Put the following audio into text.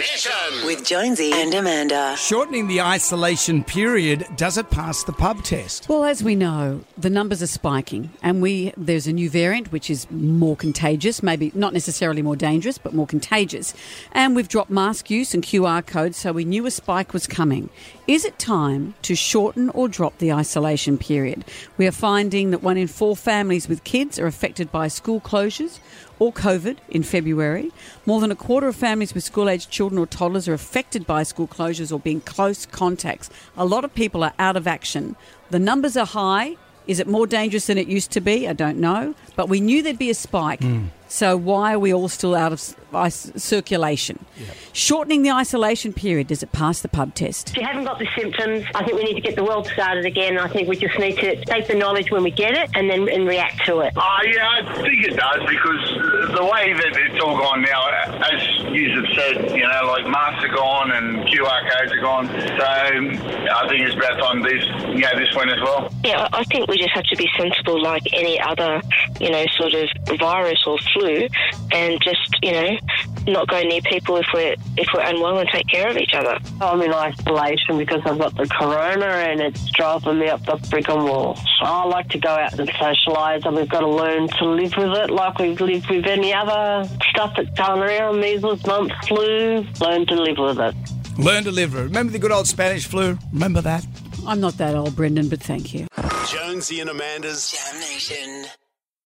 Mission. With Jonesy and Amanda. Shortening the isolation period, does it pass the pub test? Well, as we know, the numbers are spiking, and we there's a new variant which is more contagious, maybe not necessarily more dangerous, but more contagious. And we've dropped mask use and QR codes, so we knew a spike was coming. Is it time to shorten or drop the isolation period? We are finding that one in four families with kids are affected by school closures or COVID in February. More than a quarter of families with school aged children or toddlers are affected by school closures or being close contacts. A lot of people are out of action. The numbers are high. Is it more dangerous than it used to be? I don't know. But we knew there'd be a spike. Hmm. So why are we all still out of s- ice- circulation? Shortening the isolation period, does it pass the pub test? If you haven't got the symptoms, I think we need to get the world started again. I think we just need to take the knowledge when we get it and then and react to it. Oh, yeah, I think it does because the way that it's all gone now, as you have said, you know, like masks are gone and QR codes are gone. So um, I think it's about time this, you know, this went as well. Yeah, I think we just have to be sensible like any other, you know, sort of virus or flu and just, you know, not go near people if we're if we're unwell and take care of each other. I'm in isolation because I've got the corona and it's driving me up the freaking wall. I like to go out and socialise and we've got to learn to live with it like we've lived with any other stuff that's going around, measles, mumps, flu. Learn to live with it. Learn to live. with it. Remember the good old Spanish flu? Remember that? I'm not that old, Brendan, but thank you. Jonesy and Amanda's Jamnation.